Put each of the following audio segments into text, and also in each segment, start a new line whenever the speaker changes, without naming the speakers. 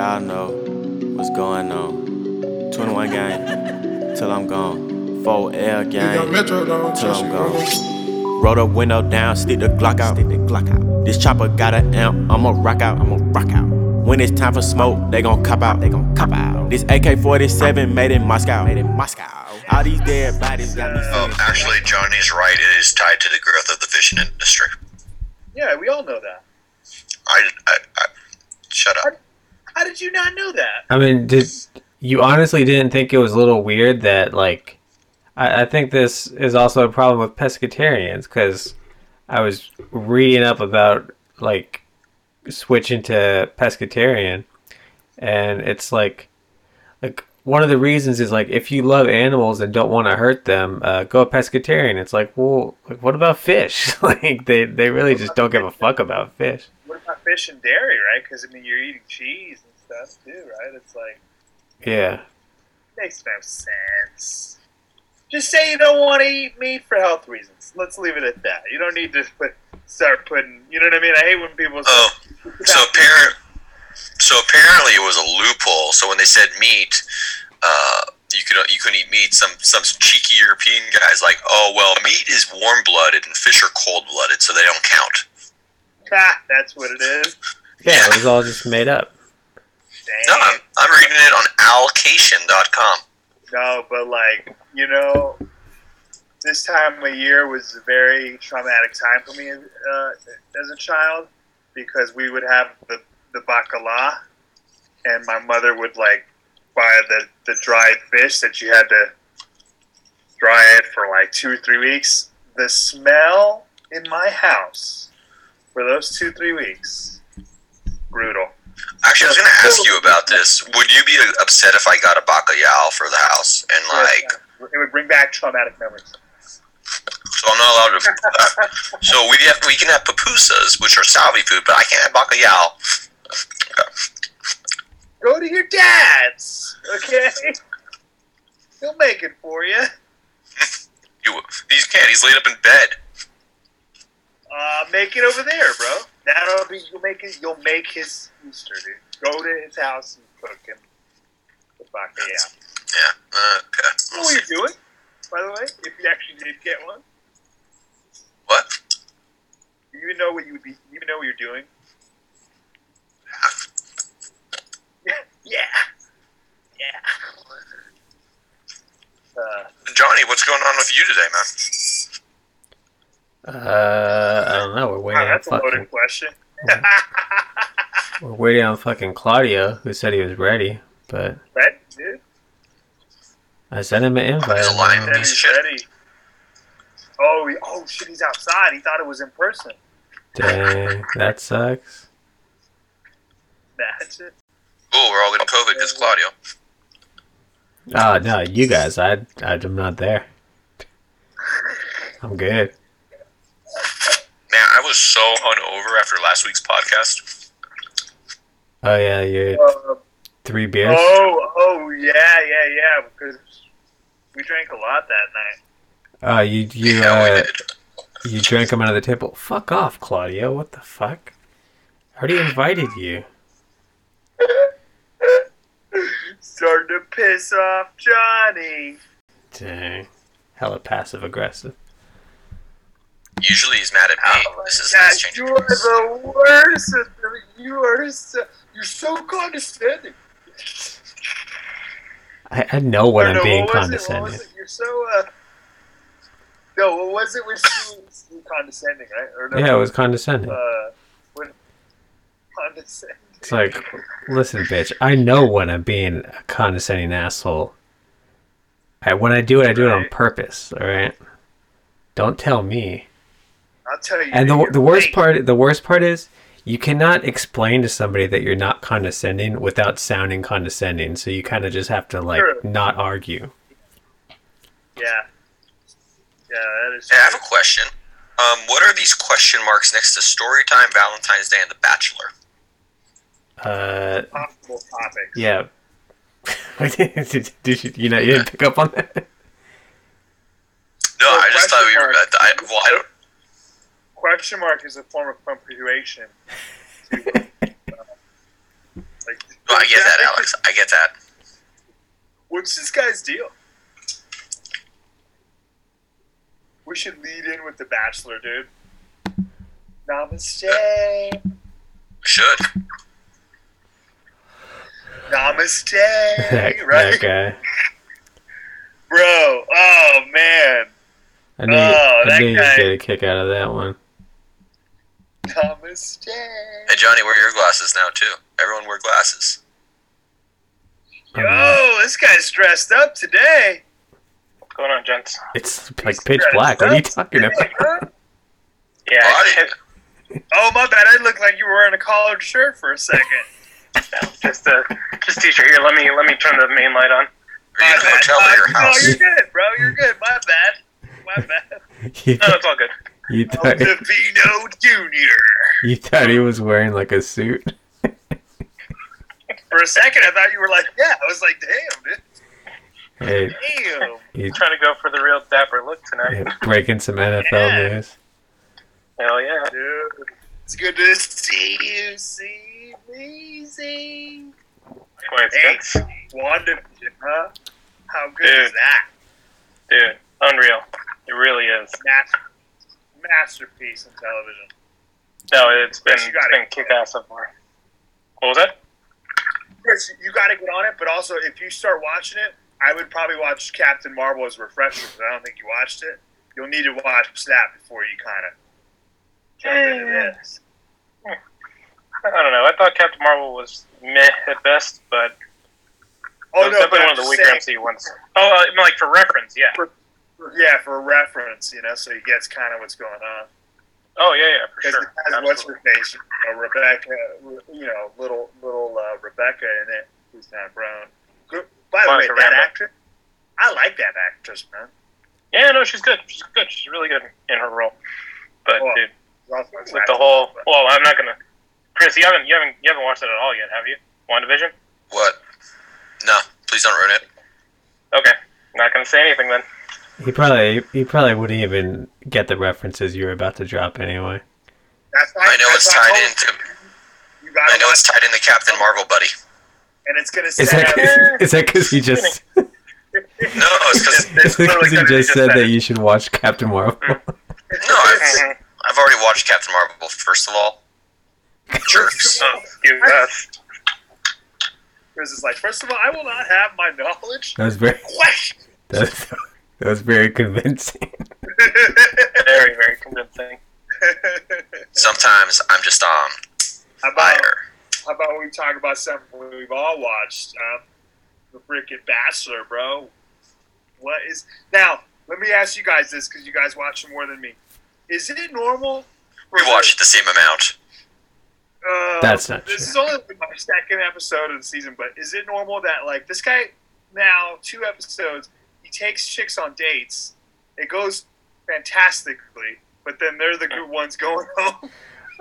Y'all know what's going on. 21 gang, till I'm gone. 4L gang, till I'm gone. Roll the window down, stick the Glock out. Stick the Glock out. This chopper got an amp, I'ma rock out, I'ma rock out. When it's time for smoke, they gon' cop out, they gon' cop out. This AK-47 made in Moscow, made in Moscow. All these dead bodies got me
Oh, actually, Johnny's right. It is tied to the growth of the fishing industry.
Yeah, we all know that.
I, I, I shut up.
How did you not know that?
I mean, did you honestly didn't think it was a little weird that like I, I think this is also a problem with pescatarians because I was reading up about like switching to pescatarian, and it's like like one of the reasons is like if you love animals and don't want to hurt them, uh, go pescatarian. It's like well, like what about fish? like they they really just don't give a fuck about fish.
What about fish and dairy, right? Because I mean, you're eating cheese and stuff too, right? It's like
Yeah.
makes no sense. Just say you don't want to eat meat for health reasons. Let's leave it at that. You don't need to put, start putting. You know what I mean? I hate when people say.
Oh, so apparent. So apparently, it was a loophole. So when they said meat, uh, you could you couldn't eat meat. Some some cheeky European guys like, oh well, meat is warm blooded and fish are cold blooded, so they don't count.
Ah, that's what it is.
Yeah, it was all just made up.
No, I'm, I'm reading it on allocation.com.
No, but like you know, this time of year was a very traumatic time for me uh, as a child because we would have the the bacala, and my mother would like buy the the dried fish that you had to dry it for like two or three weeks. The smell in my house for those two three weeks, brutal.
Actually, I was going to ask you about this. Would you be upset if I got a bacalhau for the house and like?
it would bring back traumatic memories.
So I'm not allowed to. Uh, so we have we can have pupusas, which are Salvi food, but I can't have bacalhau.
Go to your dad's, okay? He'll make it for you.
You, he's can't. He's laid up in bed.
Uh, make it over there, bro. That'll be you'll make it. You'll make his Easter, dude. Go to his house and cook him the bacalhau.
Yeah. uh, Okay.
You know what you're doing, by the way? If you actually did get one,
What?
Do you even know what you would be. Do You even know what you're doing. Yeah, yeah, yeah. Uh,
Johnny, what's going on with you today, man?
Uh, I don't know. We're waiting on
that's a
fucking.
loaded question.
We're waiting on fucking Claudio, who said he was ready, but
right, dude.
I sent him an invite.
He's a lion. Piece
he's
shit.
ready. Oh, he, oh shit! He's outside. He thought it was in person.
Dang, that sucks.
That's it.
Oh, we're all getting COVID because Claudio.
Oh no, you guys, I I'm not there. I'm good.
Man, I was so hungover after last week's podcast.
Oh yeah, you're
Uh,
three beers.
oh, oh, yeah, yeah, yeah. Because we drank a lot that night.
Oh, you you
yeah,
uh,
did.
you drank him under the table. Fuck off, Claudio. What the fuck? I already invited you.
Starting to piss off Johnny.
Dang, hella passive aggressive.
Usually he's mad at me.
Oh,
this is
God,
this
you are the worst. of the- You are so, you're so condescending.
I, I know when I'm
no,
being
what was it? What
condescending.
You're so. Uh, no, what was it? Was you condescending, right? Or no,
Yeah, it was condescending.
Uh, what, condescending.
It's like, listen, bitch. I know when I'm being a condescending asshole. I, when I do it, I do it on purpose. All right. Don't tell me.
I'll tell you.
And the the worst
late.
part, the worst part is, you cannot explain to somebody that you're not condescending without sounding condescending. So you kind of just have to like
True.
not argue.
Yeah. Yeah, that is.
Hey, I have a question. Um, what are these question marks next to Storytime, Valentine's Day, and The Bachelor?
Uh,
possible topics.
yeah. did, did you, you know, you didn't pick up on that?
No,
Well,
I just thought we were.
question
I, well, I don't.
Question mark is a form of punctuation. To, uh, like,
No, I get that, Alex. I get that.
What's this guy's deal? We should lead in with the Bachelor, dude. Namaste.
Should.
Namaste.
that,
right,
that guy.
bro. Oh man.
I knew,
Oh,
I
that
knew you'd
guy.
get a kick out of that one.
Namaste.
Hey, Johnny, wear your glasses now too. Everyone wear glasses.
Yo, this guy's dressed up today.
What's going on, gents?
It's like pitch black. What are you talking about?
Yeah,
Body.
it,
Oh my bad. I looked like you were wearing a collared shirt for a second.
just a just t-shirt here. Let me let me turn the main light on.
Are you in a
bad.
hotel at your
Uh,
house?
No, you're good, bro. You're good. My bad. My bad.
you,
No, it's all good.
you
I'm
thought
Davino Jr.
you thought he was wearing like a suit.
For a second, I thought you were like, yeah. I was like, damn, dude.
Hey,
Damn.
he's
Trying to go for the real dapper look tonight.
breaking some NFL
Yeah.
news.
Hell yeah.
Dude, it's good to see you, see me, see.
Wait,
Hey,
it's
WandaVision, huh? How good
Dude.
is that?
dude, unreal. It really is.
Master, masterpiece in television.
No, it's been
Chris, you
it's
gotta-
been kick ass so far. What was that?
Chris, you got to get on it, but also if you start watching it, I would probably watch Captain Marvel as a refresher because I don't think you watched it. You'll need to watch that before you kind of jump into
Yeah.
this.
I don't know. I thought Captain Marvel was meh at best, but
Oh
it was
no,
definitely one of the weaker
saying,
MCU ones. Oh, uh, I mean, like for reference, yeah.
yeah, for reference, you know, so he gets kind of what's going on.
Oh yeah, yeah, for
Because
sure.
has what's her face, you know, Rebecca, you know, little little uh, Rebecca in it, who's not brown. By the
Monica
way, that
Rambeau.
actress, I like that actress, man.
Yeah, no, she's good. She's good. She's really good in her role. But
Oh,
dude, with the whole well, I'm not gonna. Chris, you haven't you haven't you haven't watched it at all yet, have you? WandaVision?
What? No, please don't ruin it.
Okay, not gonna say anything then.
He probably he probably wouldn't even get the references you were about to drop anyway.
That's why,
I know
that's
it's
why
tied
told
into.
you, You gotta
I know it's tied into Captain Marvel, buddy.
and it's gonna
Is that
up.
Is that because he just
No, it's because
is that 'cause he
literally
just
said
said that you should watch Captain Marvel?
no, I've. I've already watched Captain Marvel. First of all, jerks.
Oh, excuse us.
Chris is like, first of all, I will not have my knowledge
That was very
questioned.
that was, that was very convincing.
Very, very convincing.
Sometimes I'm just um
how about
fire.
how about we talk about something we've all watched? Um, the freaking Bachelor, bro. What is now? Let me ask you guys this because you guys watch more than me. Is it normal?
We
the-
watched the same amount.
Uh,
That's not
This
true.
is only like my second episode of the season, but is it normal that like this guy now two episodes he takes chicks on dates, it goes fantastically, but then they're the good ones going home.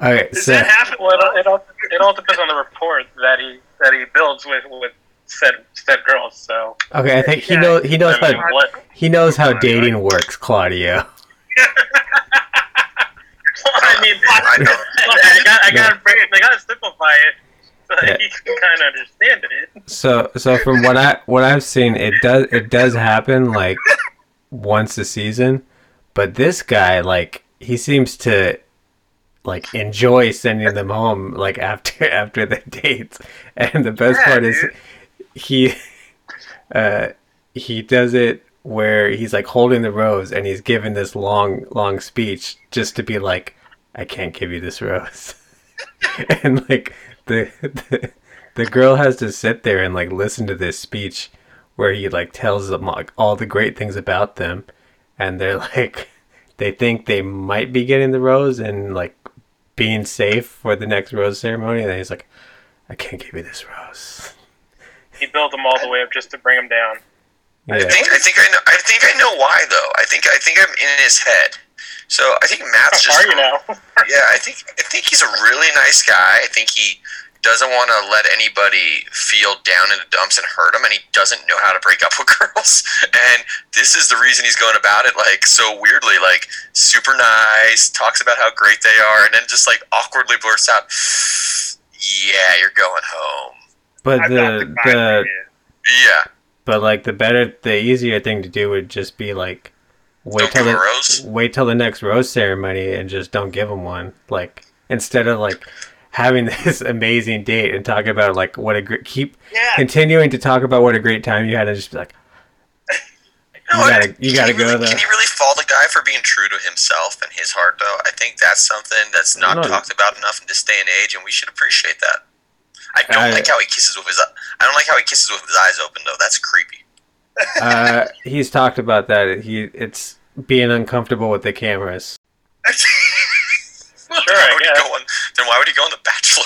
Okay,
Does
so
that happen?
Well, it, all- it all it all depends on the report that he that he builds with with said said girls. So
okay, I think he
Yeah.
knows he knows
I mean,
how
what?
he knows how dating works, Claudio.
I mean,
I know.
I got I got to. I got to simplify it so that
Yeah.
he can kind of understand it.
So so from what I what I've seen, it does it does happen like once a season, but this guy like he seems to like enjoy sending them home like after after the dates, and the best
Yeah,
part is he uh he does it where he's like holding the rose and he's giving this long long speech just to be like I can't give you this rose. and like the, the the girl has to sit there and like listen to this speech where he like tells them like all the great things about them and they're like they think they might be getting the rose and like being safe for the next rose ceremony and he's like I can't give you this rose.
He built them all the way up just to bring them down.
I think I think I know. I think I know why though. I think I think I'm in his head. So I think Matt's
How
just.
are you now?
Yeah, I think I think he's a really nice guy. I think he doesn't want to let anybody feel down in the dumps and hurt him, and he doesn't know how to break up with girls. And this is the reason he's going about it like so weirdly, like super nice, talks about how great they are, and then just like awkwardly blurts out, "Yeah, you're going home."
But
I'm
the
the,
the
Yeah.
But like the better the easier thing to do would just be like wait till
give him a
the wait till the next rose ceremony and just don't give him one. Like instead of like having this amazing date and talking about like what a great keep
Yeah.
continuing to talk about what a great time you had and just be like
No,
You gotta- you gotta go
really,
there.
Can you really fault the guy for being true to himself and his heart, though? I think that's something that's not
No.
talked about enough in this day and age, and we should appreciate that. I don't
I-
like how he kisses with his. I don't like how he kisses with his eyes open, though. That's creepy.
uh he's talked about that. He it's being uncomfortable with the cameras.
Why
I
would he go on, then why would he go on The Bachelor?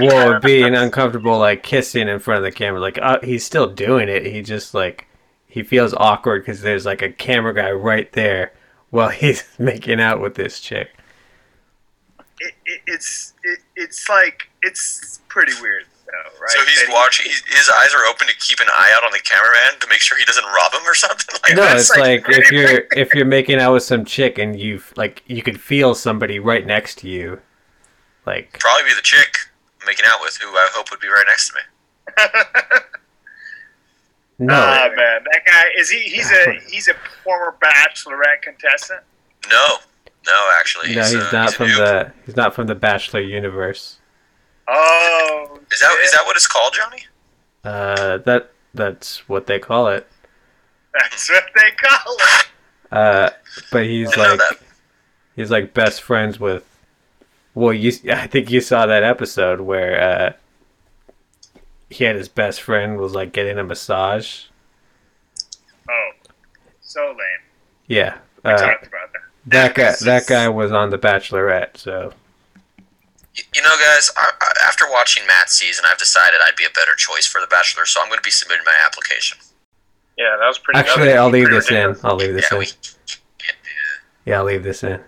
Well, being uncomfortable like kissing in front of the camera, like uh, he's still doing it. He just like he feels awkward because there's like a camera guy right there while he's making out with this chick.
it, it, it's it, it's like it's pretty weird though, right?
so he's
That
watching. He's, his eyes are open to keep an eye out on the cameraman to make sure he doesn't rob him or something. Like
No, it's
like
like, if you're if you're making out with some chick and you like you could feel somebody right next to you, like
probably be the chick I'm making out with, who I hope would be right next to me.
no,
Ah man, that guy is he? He's a he's a former Bachelorette contestant.
No, no, actually,
no, he's
uh,
not
a
from the he's not from the Bachelor universe.
Oh,
Is that is
shit.
that what it's called, Johnny?
Uh, that that's what they call it.
That's what they call it.
Uh, but he's
I
like
that.
he's like best friends with. Well, you I think you saw that episode where uh, he had his best friend was like getting a massage.
Oh, so lame.
Yeah,
We
uh,
talked about that.
that guy that guy was on the Bachelorette. So
Y- You know, guys, I, I, after watching Matt's season, I've decided I'd be a better choice for The Bachelor, so I'm going to be submitting my application.
Yeah, that was pretty.
actually,
was
I'll leave
pretty
this in. I'll leave this
Yeah,
in.
we can't do that.
Yeah, I'll leave this in.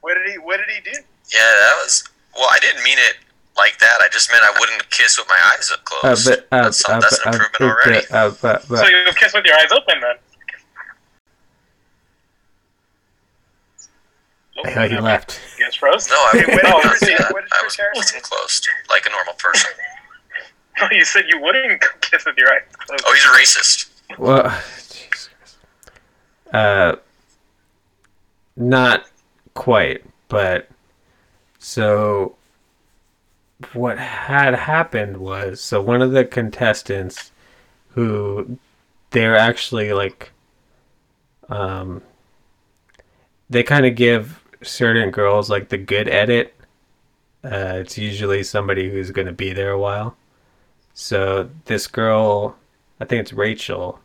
What did he What did he do?
Yeah, that was. Well, I didn't mean it like that. I just meant I wouldn't kiss with my eyes
Uh,
closed.
but, uh,
that's,
uh,
that's
but,
an
uh,
improvement already.
but, uh, but,
So
but,
you kiss with your eyes open then. Oh,
yeah, he
okay.
left.
Yes, Rose.
No, I
mean, what did
Oh,
Chris-
see,
what did
I
Chris
was
Harrison
with
do?
them closed, like a normal person.
No, you said you wouldn't kiss with your eyes closed.
Oh, he's a racist.
Well, Jesus uh, not quite, but so what had happened was so one of the contestants who they're actually like um they kind of give certain girls like the good edit uh it's usually somebody who's going to be there a while so this girl i think it's rachel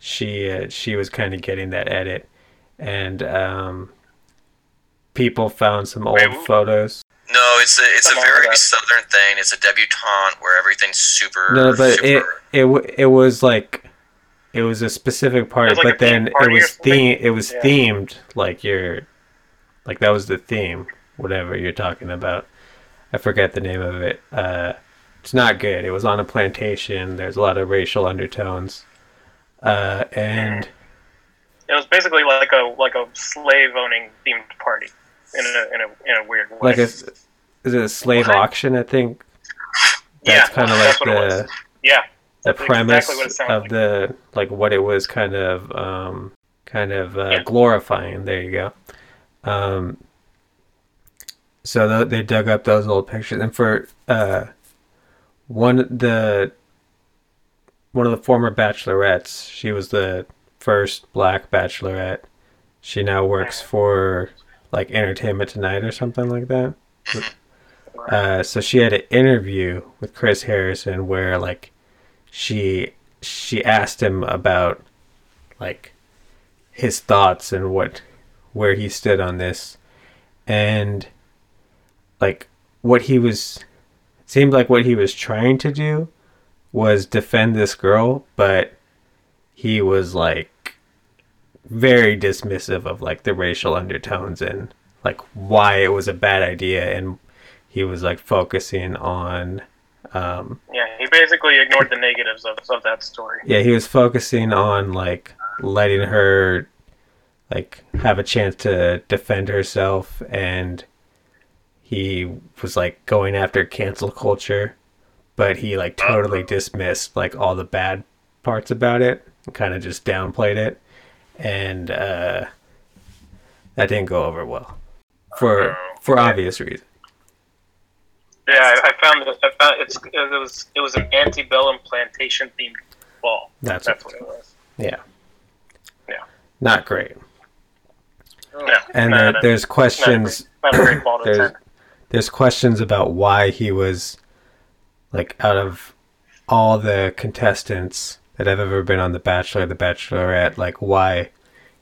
she uh, she was kind of getting that edit and um people found some old
Wait,
photos
No, it's a it's a
Come on with
very
that.
southern thing. It's a debutante where everything's super.
No, but
super,
it it it was like it was a specific party,
It was like
but
a
then
themed
it was theme. It was
Yeah.
themed like your like that was the theme. Whatever you're talking about, I forget the name of it. Uh, it's not good. It was on a plantation. There's a lot of racial undertones, uh, and
It was basically like a like a slave owning themed party in a in a in a weird way.
like a is it a slave
What?
auction? I think
yeah,
that's kind of like
that's what it
the.
Yeah,
the
That's
premise
exactly what it sounded
of
like.
the like what it was kind of um kind of uh,
Yeah.
glorifying there you go um so th- they dug up those old pictures. And for uh one the one of the former bachelorettes she was the first black bachelorette. She now works for like entertainment tonight or something like that. Uh, so she had an interview with Chris Harrison where like she she asked him about like his thoughts and what where he stood on this and like what he was seemed like what he was trying to do was defend this girl but he was like very dismissive of like the racial undertones and like why it was a bad idea and he was like focusing on um
yeah. He basically ignored the negatives of, of that story.
yeah he was focusing on like letting her like have a chance to defend herself and he was like going after cancel culture but he like totally dismissed like all the bad parts about it kind of just downplayed it, and uh, that didn't go over well for for obvious reasons.
Yeah, I, I found that I found it's it was it was an antebellum plantation themed ball.
That's,
That's
what,
what it was.
yeah,
Yeah.
not great.
No,
And
no,
there,
no,
there's questions.
great
there's there's questions about why he was like out of all the contestants that have ever been on The Bachelor, The Bachelorette, like why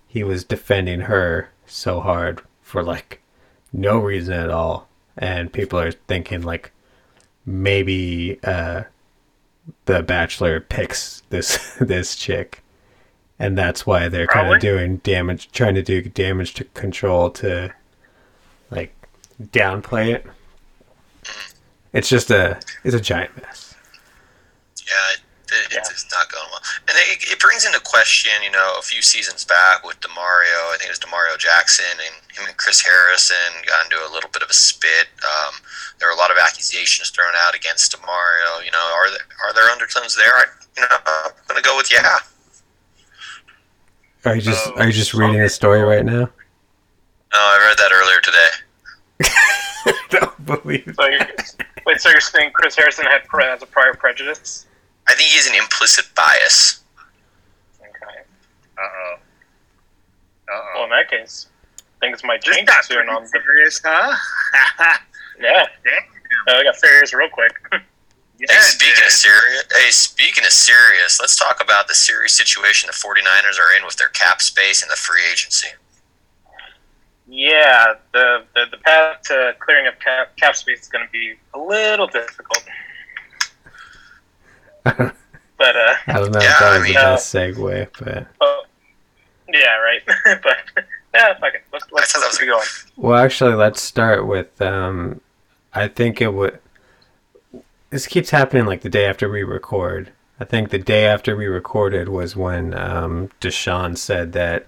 he was defending her so hard for like no reason at all. And people are thinking like maybe uh the Bachelor picks this this chick. And that's why they're kind of doing damage, trying to do damage to control to like downplay it. It's just a it's a giant mess.
Yeah, it, it,
Yeah.
it's not going well. And it, it brings into question, you know, a few seasons back with Demario. I think it was Demario Jackson and him and Chris Harrison got into a little bit of a spit. Um, there were a lot of accusations thrown out against Demario. You know, are there are there undertones there? I, you know, I'm gonna go with yeah.
Are you just are you just reading the story right now?
No, I read that earlier today.
don't believe
So you, wait, so you're saying Chris Harrison had pre- has a prior prejudice?
I think he has an implicit bias.
Okay.
Uh oh. Uh
Well, in that case, things might change soon. On
pretty
the,
serious, huh?
yeah,
Damn.
uh, I got serious real quick.
Yeah,
Hey, speaking of serious, hey, speaking of serious, let's talk about the serious situation the 49ers are in with their cap space and the free agency.
yeah, the, the the path to clearing up cap, cap space is going to be a little difficult. But uh,
I don't know
Yeah,
if that
I
was
mean-
the best segue, but
oh, yeah, right. but yeah, fuck it. Let's let's,
I thought that
let's
was
keep going.
well, actually, let's start with. Um, I think it would. This keeps happening like the day after we record. I think the day after we recorded was when um, Deshaun said that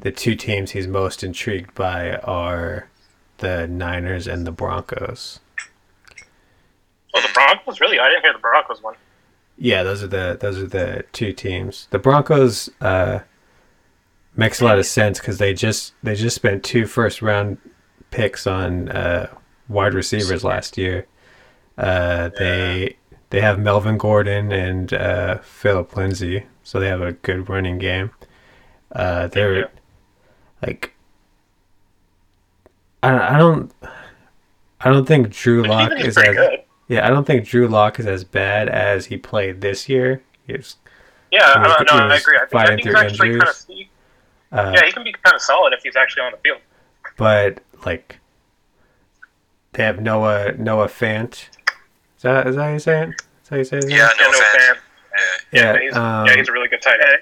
the two teams he's most intrigued by are the Niners and the Broncos.
Oh, the Broncos really? I didn't hear the Broncos one.
Yeah, those are the those are the two teams. The Broncos uh, makes a lot of sense because they just they just spent two first round picks on uh, wide receivers last year. Uh, They they have Melvin Gordon and uh, Philip Lindsay, so they have a good running game. Uh, they're
Yeah.
like I, I don't I don't think Drew Lock is as
good.
yeah, I don't think Drew Lock is as bad as he played this year. He's,
Yeah, I, no, I agree. I think, I think he's actually kind of.
injuries. uh,
Yeah, he can be kind of solid if he's actually on the field.
but like they have Noah Noah Fant. Is that is that how you say it? Is that how you say his name?
Yeah,
Yeah,
no
no
offense.
fan.
Yeah.
Yeah,
he's,
um,
yeah, he's a really good tight end.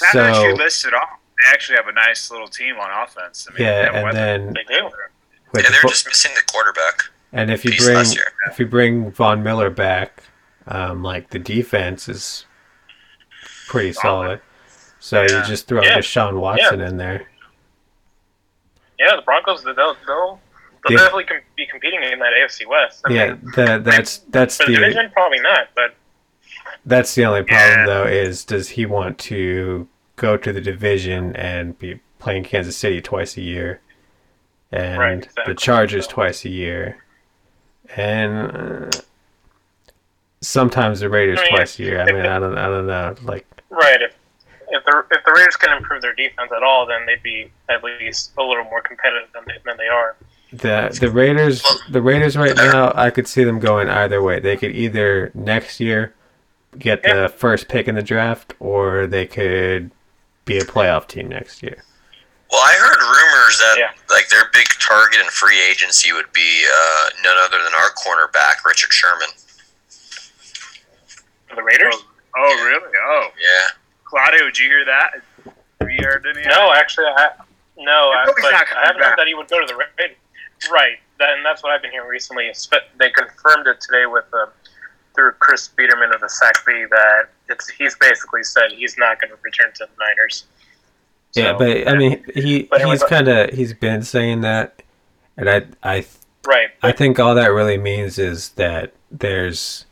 Not
so
actually listed off. They actually have a nice little team on offense. I mean,
yeah,
have
and
weapons.
then
they do.
yeah, they're
fo-
just missing the quarterback.
and if you bring if you bring Von Miller back, um, like the defense is pretty solid. So you just throw
Yeah.
Deshaun Watson in there.
Yeah, the Broncos, they'll, they'll, they'll
Yeah.
definitely com- be competing in that AFC West. I
Yeah,
mean,
the, that's that's
the
the
division, probably not, but
That's the only problem,
Yeah.
though, is does he want to go to the division and be playing Kansas City twice a year, and
Right, exactly.
the Chargers twice a year, and uh, sometimes the Raiders
I mean,
twice a year. I mean, I don't, I don't know. Like,
right. If if the if the Raiders can improve their defense at all, then they'd be at least a little more competitive than they, than they are.
The the Raiders, the Raiders right now, I could see them going either way. They could either next year get the first pick in the draft, or they could be a playoff team next year.
Well, I heard rumors that
Yeah.
like their big target in free agency would be uh, none other than our cornerback, Richard Sherman.
For the Raiders?
Oh, really? Oh,
Yeah.
Claudio, did you hear that? Have you heard any?
No, actually, I no,
I
I,
know he's
but
not coming
I haven't
back.
heard that he would go to the Raiders. Right, that, and that's what I've been hearing recently. They confirmed it today with uh, through Chris Biderman of the SACB that it's he's basically said he's not going to return to the Niners.
Yeah,
So,
but I mean, he he's kind of he's been saying that, and I I
right,
I think all that really means is that there's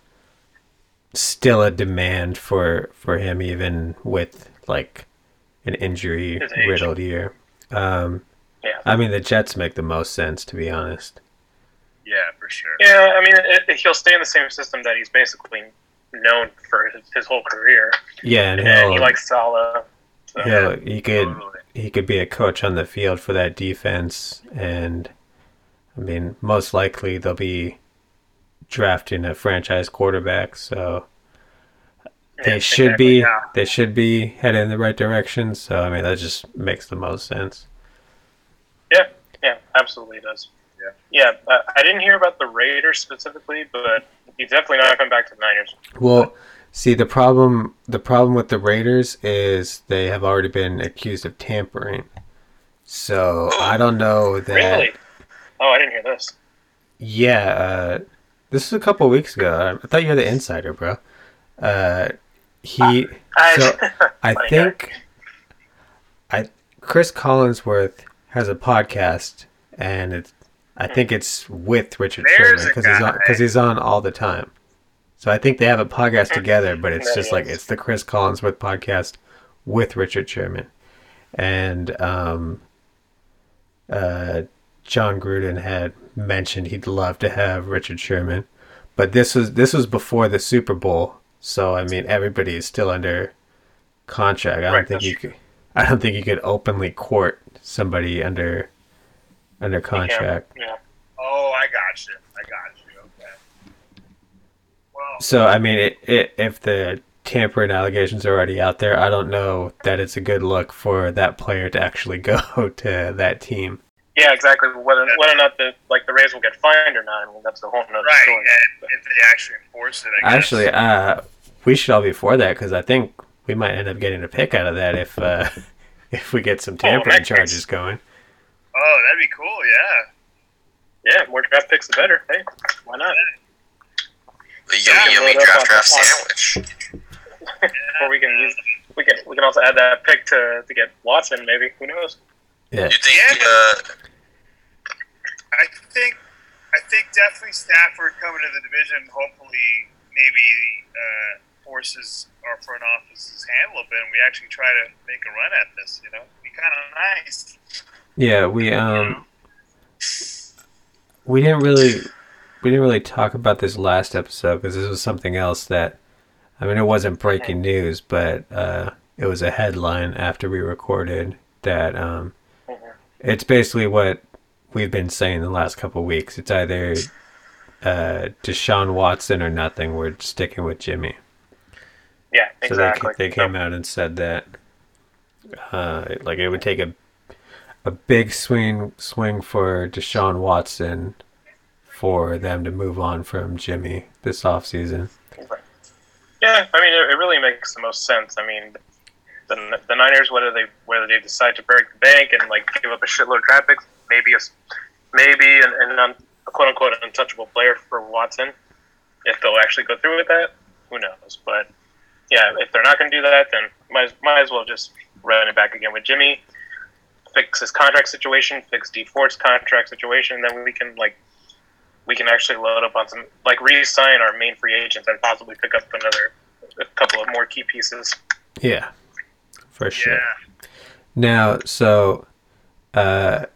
still a demand for for him even with like an injury riddled year. Um,
Yeah.
I mean the Jets make the most sense to be honest.
Yeah, for sure.
Yeah, I mean, it, it- he'll stay in the same system that he's basically known for his, his whole career,
Yeah, and
and
he'll,
likes Saleh. So.
he'll he could
Totally.
he could be a coach on the field for that defense and I mean most likely they'll be drafting a franchise quarterback so they
Yeah,
should
exactly,
be
yeah.
they should be headed in the right direction so I mean that just makes the most sense.
Yeah, yeah, absolutely does.
Yeah.
Yeah, uh, I didn't hear about the Raiders specifically, but he's definitely not coming back to the Niners.
Well, see the problem the problem with the Raiders is they have already been accused of tampering. So I don't know that
Really? Oh, I didn't hear this.
Yeah, uh, this was a couple weeks ago. I thought you were the insider, bro. Uh, he,
I,
so I
Funny guy.
think, I Chris Collinsworth has a podcast, and it's I think it's with Richard
There's
Sherman because he's on he's on all the time. So I think they have a podcast together, but it's just like it's the Chris Collinsworth podcast with Richard Sherman, and um, uh, Jon Gruden had mentioned he'd love to have Richard Sherman, but this was this was before the Super Bowl, so I mean everybody is still under contract. I don't
Right,
think you could. I don't think you could openly court somebody under under contract.
Yeah.
Oh, I got you. I got you. Okay. Well,
So I mean, it, it, if the tampering allegations are already out there, I don't know that it's a good look for that player to actually go to that team.
Yeah, exactly. Whether whether or not the like the Rays will get fined or not, I mean that's a whole nother
right,
story.
and if they actually enforce it, I guess.
Actually, uh, we should all be for that because I think we might end up getting a pick out of that if uh, if we get some tampering
makes sense.
charges going.
oh, that'd be cool. Yeah.
Yeah, more draft picks the better. Hey, why not?
The
Yeah,
yummy yummy draft draft
on-
sandwich.
Or we can use we can we can also add that pick to to get Watson. Maybe who knows?
Yeah,
You think?
Yeah.
Uh,
I think I think definitely Stafford coming to the division. Hopefully, maybe uh, forces our front office's hand a bit, and we actually try to make a run at this. You know, be kind of nice.
yeah. We um we didn't really we didn't really talk about this last episode because this was something else that I mean it wasn't breaking news, but uh, it was a headline after we recorded that um it's basically what we've been saying the last couple weeks. It's either uh, Deshaun Watson or nothing. We're sticking with Jimmy.
Yeah,
So
exactly.
they, they came out and said that uh, like it would take a a big swing swing for Deshaun Watson for them to move on from Jimmy this offseason.
Yeah, I mean, it, it really makes the most sense. I mean, the, the Niners, whether they whether they decide to break the bank and like give up a shitload of draft picks, maybe a maybe an, an un, a quote unquote untouchable player for Watson, if they'll actually go through with that, who knows? But yeah, if they're not going to do that, then might might as well just run it back again with Jimmy, fix his contract situation, fix Dee Ford's contract situation, and then we can like we can actually load up on some like re-sign our main free agents and possibly pick up another a couple of more key pieces.
Yeah, for sure.
Yeah.
Now, so, uh,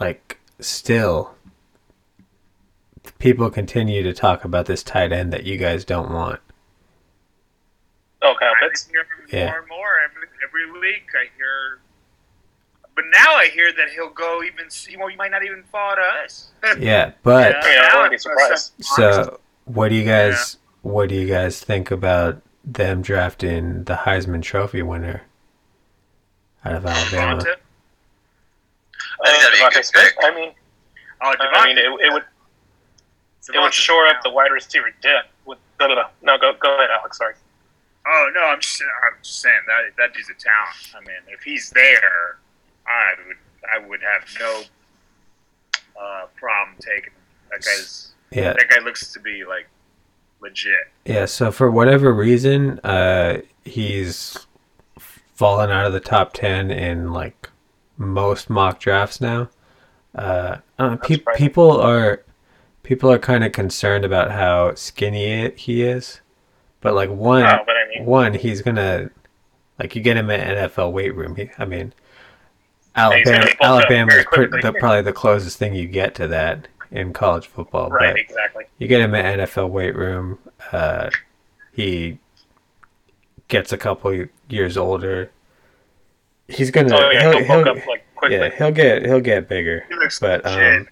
like, still, people continue to talk about this tight end that you guys don't want.
Kyle
I
Pitts.
hear more and more every, every week. I hear, but now I hear that he'll go even. Well, he might not even fall to us.
Yeah, but
I mean, I wouldn't be surprised.
so what do you guys what do you guys think about them drafting the Heisman Trophy winner out of Alabama?
Devonta?
I think that'd be a
Uh, Devonta
good pick.
I mean,
Oh,
I mean, it, it would it would shore up the wide receiver depth. With no, no, no, no. Go, go ahead, Alex. Sorry.
Oh no, I'm just, I'm just saying that that dude's a talent. I mean, if he's there, I would I would have no uh, problem taking that guy's.
Yeah,
That guy looks to be like legit.
yeah. So for whatever reason, uh, he's fallen out of the top ten in like most mock drafts now. Uh, uh, pe- people are people are kind of concerned about how skinny he is, But like one,
Oh, but I mean-
one, he's gonna like you get him at NFL weight room. He, I mean, Alabama,
gonna be bulked up
Alabama is pretty, the, probably the closest thing you get to that in college football.
Right,
But
exactly.
you get him at NFL weight room. Uh, he gets a couple years older. He's gonna.
Oh yeah,
he'll,
he'll bulk
he'll-
up like quickly.
yeah, he'll get he'll get bigger.
He
But um,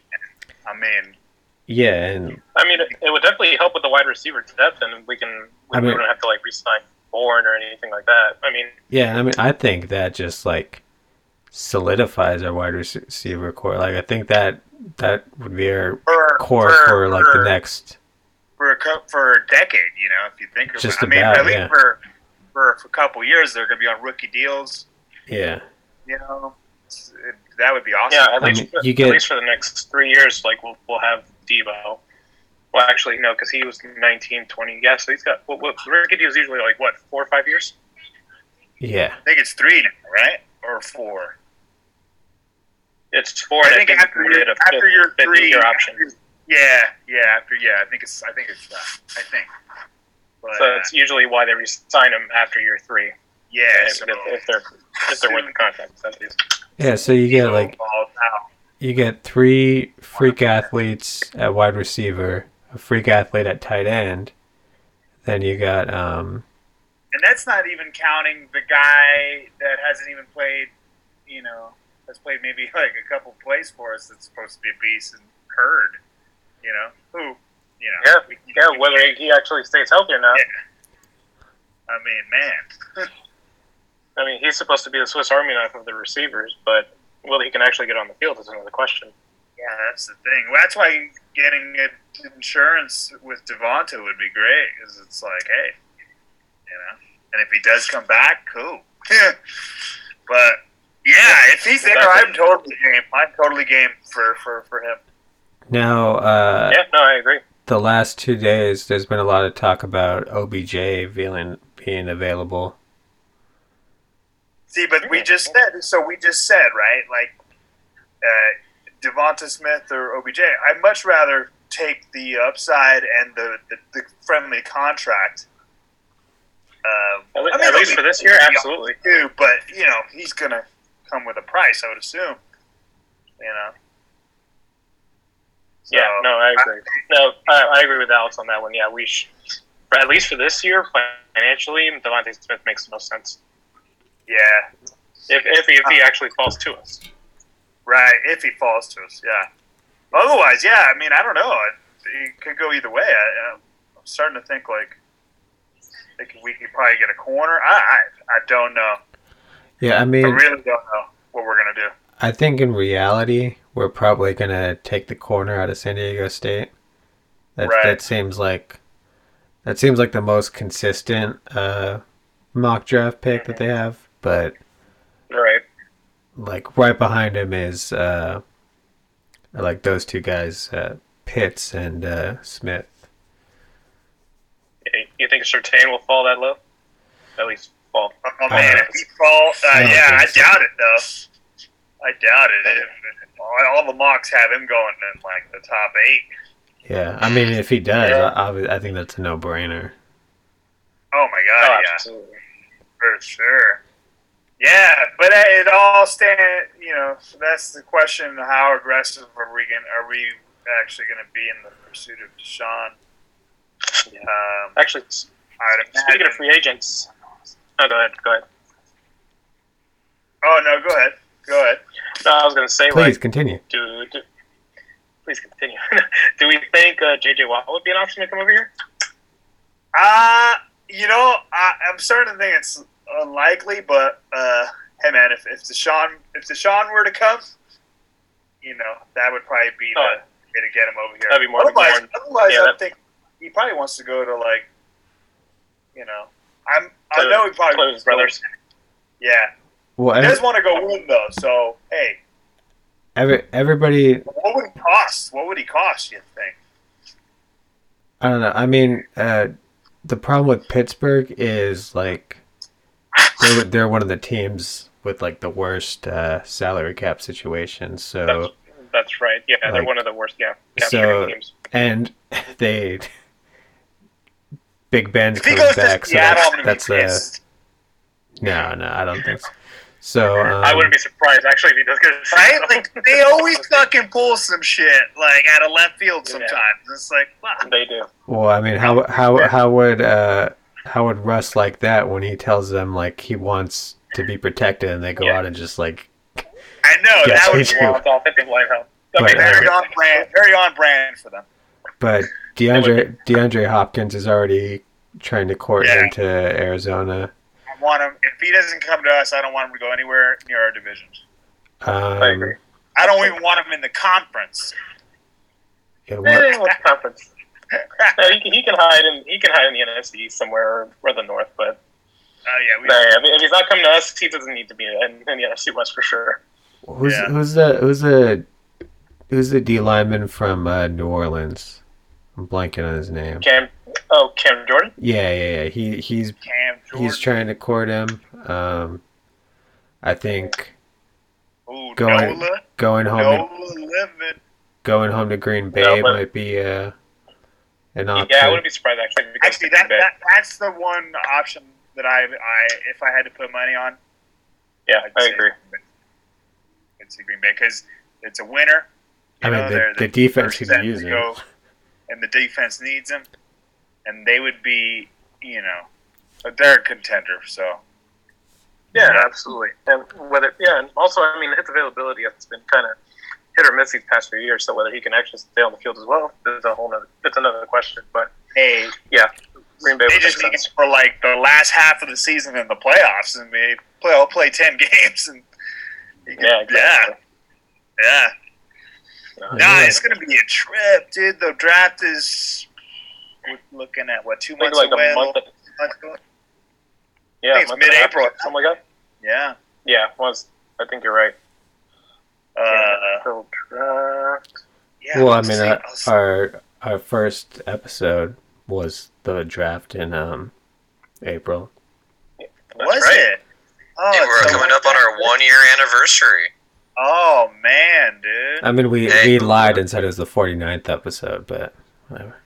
I mean,
yeah, and
I mean, it, it would definitely help with the wide receiver depth, and we can
I mean- we
don't have to like re-sign Bourne or anything like that. I mean,
yeah, I mean, I think that just like solidifies our wide receiver core. Like, I think that that would be our
for
core for, like the next.
for a cou- for a decade. You know, if you think of
Just
it, I mean,
about,
at least
yeah.
for, for for a couple years, they're going to be on rookie deals.
Yeah,
You know, it- that would be awesome.
yeah, at
I
least
mean, you get-
at least for the next three years, like we'll we'll have Deebo. Well, actually, no, because he was 19, 20. Yeah, so he's got what, what rookie deals usually like what four or five years.
yeah,
I think it's three, now, right, or four.
It's four.
I
and
think
think
after
we
your
did a
after your three
year option.
Yeah, yeah, after yeah, I think it's I think it's that. I think. But,
So
uh,
it's usually why they resign him after year three.
yeah,
if,
so,
if, if they're if they're worth the contract. That is.
yeah. So you get like you get three freak athletes at wide receiver, a freak athlete at tight end. Then you got um
and that's not even counting the guy that hasn't even played. You know, has played maybe like a couple plays for us. That's supposed to be a beast and Hurd. You know who? You know.
Yeah,
we- we-
yeah. Whether he actually stays healthy or not.
I mean, man.
I mean, he's supposed to be the Swiss Army knife of the receivers, but whether he can actually get on the field is another question.
Yeah, that's the thing. That's why getting insurance with Devonta would be great. because it's like, hey, you know, and if he does come back, cool. but yeah, if he's there, I'm totally game. I'm totally game for for for him.
now uh
Yeah, no, I agree.
the last two days there's been a lot of talk about OBJ being being available.
See, but we just said so. We just said right, like uh, Devonta Smith or OBJ. I'd much rather take the upside and the the, the friendly contract. Um,
At, le-
I mean,
at least for this year, absolutely.
too, but you know he's gonna come with a price, I would assume. You know. So,
yeah, no, I agree. No, I, I agree with Alex on that one. Yeah, we should. At least for this year, financially, Devonta Smith makes the most sense.
Yeah,
If, if, he, if he actually falls to us.
Right. If he falls to us, yeah. Otherwise, yeah. I mean, I don't know. It, it could go either way. I, I'm starting to think like, we could probably get a corner. I, I, I don't know.
Yeah, I mean, I
really don't know what we're gonna do.
I think in reality we're probably gonna take the corner out of San Diego State. That
Right.
that seems like that seems like the most consistent uh, mock draft pick that they have. But
Right.
Like right behind him is uh, like those two guys, uh, Pitts and uh, Smith.
You think Surtain will fall that low? At least fall.
Oh man,
don't-
if he fall, uh,
I don't
yeah, I
so.
doubt it though. I doubt it. If, if all, all the mocks have him going in like the top eight.
Yeah, I mean if he does,
Yeah.
I, I, I think that's a no brainer.
Oh my
Oh,
god, yeah.
absolutely.
For sure. Yeah, but it all stand. You know, so that's the question: How aggressive are we going? Are we actually going to be in the pursuit of Deshaun?
Yeah.
Um,
Actually, s-
I'd
speaking
imagine.
of free agents. Oh, go ahead. Go ahead.
oh no, go ahead. Go ahead.
No, I was going to say,
Please
like,
continue.
do, do, please continue. do we think uh, JJ Watt would be an option to come over here?
Uh, you know, I, I'm starting to think it's unlikely, but uh, hey, man, if if Deshaun if Deshaun were to come, you know, that would probably be the
Oh.
way to get him over here.
That'd be more-
Otherwise,
more-
otherwise,
yeah,
I think he probably wants to go to like, you know, I'm I know he probably
play
wants
with his
to go-
brothers.
Yeah,
Well,
he
every,
does want to go win though. So hey,
every, everybody
what would he cost? What would he cost? You think?
I don't know. I mean, uh, the problem with Pittsburgh is like they're they're one of the teams with like the worst uh, salary cap situation. So
That's, that's right. Yeah, they're one of the worst yeah, cap
so-
teams.
and they Big Ben's
If he
coming back,
to
so
Seattle,
that's
gonna
that's
be
uh, no, no, I don't think so. So um,
I wouldn't be surprised actually if he does get
Right? Like they always fucking pull some shit like out of left field sometimes. It's like, wow.
They do.
Well, I mean, how how how would uh how would Russ like that when he tells them like he wants to be protected and they go
Yeah.
out and just like
I know that
me
would
too.
Well, it's all 50 line help.
But,
That'd be
uh,
very
very
on brand, very on brand for them.
But DeAndre DeAndre Hopkins is already trying to court
Yeah.
him to Arizona.
I want him. If he doesn't come to us, I don't want him to go anywhere near our divisions.
Um,
I agree.
I don't even want him in the conference.
yeah, what-
what's the conference? No, he can, he can hide in he can hide in the NFC somewhere or, or the North, but
Oh yeah, we,
no, I mean, if he's not coming to us, he doesn't need to be in, in the NFC West for sure.
who's
Yeah.
who's the who's the who's the D lineman from uh, New Orleans? I'm blanking on his name.
Cam, oh Cam Jordan.
Yeah, yeah, yeah. He he's
Cam Jordan.
he's trying to court him. Um, I think
Ooh,
going-
Nola,
going home
Nola
to,
living.
going home to Green Bay
No, but-
might be uh, an option.
Yeah, I wouldn't be surprised actually. if he goes
Actually, that, that that's the one option that I I if I had to put money on,
yeah,
I'd
I agree.
It's the Green Bay because it's a winner.
I mean,
know,
the,
they're
the defense
first
could use
to
him.
go, and the defense needs them, and they would be, you know, they're a contender. So
Yeah, absolutely. And whether yeah, and also I mean its availability has been kind of hit or miss these past few years. So whether he can actually stay on the field as well is a whole nother that's another question. But
hey,
yeah, Green Bay
they just
make
need it for like the last half of the season in the playoffs, and they play. I'll play ten games, and can-
Yeah, exactly.
yeah, yeah.
Uh,
No,
Yeah.
it's gonna be a trip, dude. The draft is we're looking at what two
I
months
like
away.
a month.
months ago?
Yeah,
it's
a month and a half,
mid-April.
something like that.
Yeah.
Yeah, it was I think you're right.
Uh, yeah.
well, I mean,
see.
uh, our our first episode was the draft in um April.
That's
was
right.
it? Oh,
Hey, we're
it's
coming up on our one year anniversary.
Oh man, dude.
I mean, we
Hey.
we lied and said it was the 49th episode, but whatever.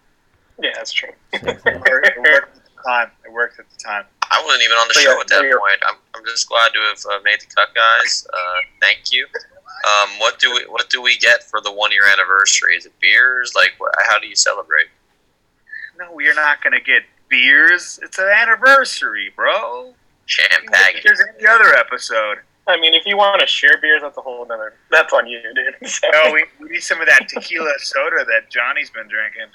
Yeah, that's true.
It worked, at the time. It worked at the time.
I wasn't even on the
So,
show
yeah,
at that point. I'm, I'm just glad to have uh, made the cut, guys. Uh, thank you. Um, what do we what do we get for the one year anniversary? Is it beers? Like, what, how do you celebrate?
No, you're not gonna get beers. It's an anniversary, bro.
Champagne.
There's any other episode.
I mean, if you want to share beers, that's a whole nother. That's on you, dude. So,
No, we, we need some of that tequila soda that Johnny's been drinking.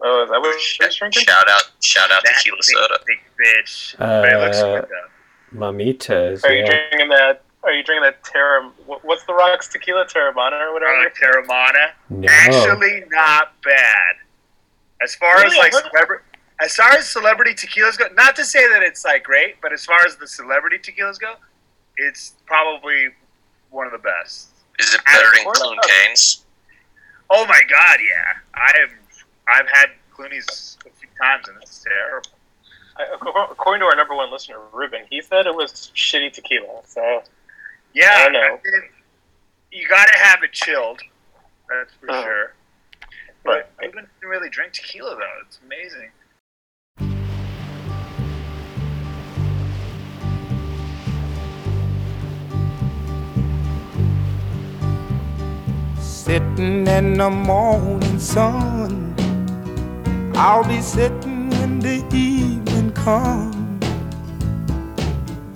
oh, is that what
Sh-
you're drinking?
shout out, shout out
That
tequila
big,
soda.
Big bitch. but it looks
Uh,
good though.
Mamitas.
Are you
Yeah.
drinking that? Are you drinking that Terra? What- What's the rocks tequila Teremana or whatever?
Uh, Teremana.
No.
Actually, not bad. As far as like
I
celebrity, as far as celebrity tequilas go, not to say that it's like great, but as far as the celebrity tequilas go, it's probably one of the best.
Is it better than
Of course.
Canes?
Oh my god, yeah. I've I've had Clooney's a few times and it's terrible.
I, according to our number one listener, Ruben, he said it was shitty tequila. So
Yeah,
I know.
you got to have it chilled. That's for
Uh-huh.
sure.
But-
But I didn't really drink tequila though. It's amazing.
Sitting in the morning sun. I'll be sitting when the evening comes.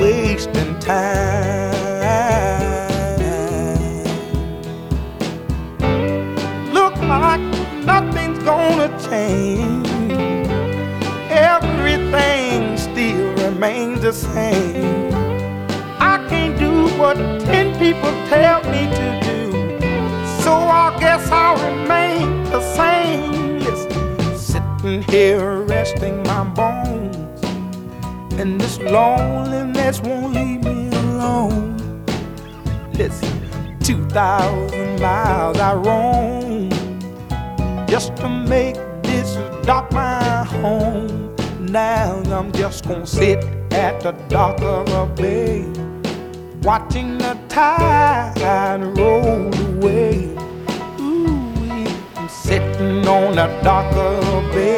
wasting time. Look like nothing's gonna change. Everything still remains the same. I can't do what ten people tell me to do, so I guess I'll remain the same. Listen, sitting here and this loneliness won't leave me alone. Listen, two thousand miles I roam just to make this dock my home. Now I'm just gonna sit at the dock of a bay, watching the tide roll away. Ooh, I'm sitting on the dock of a bay.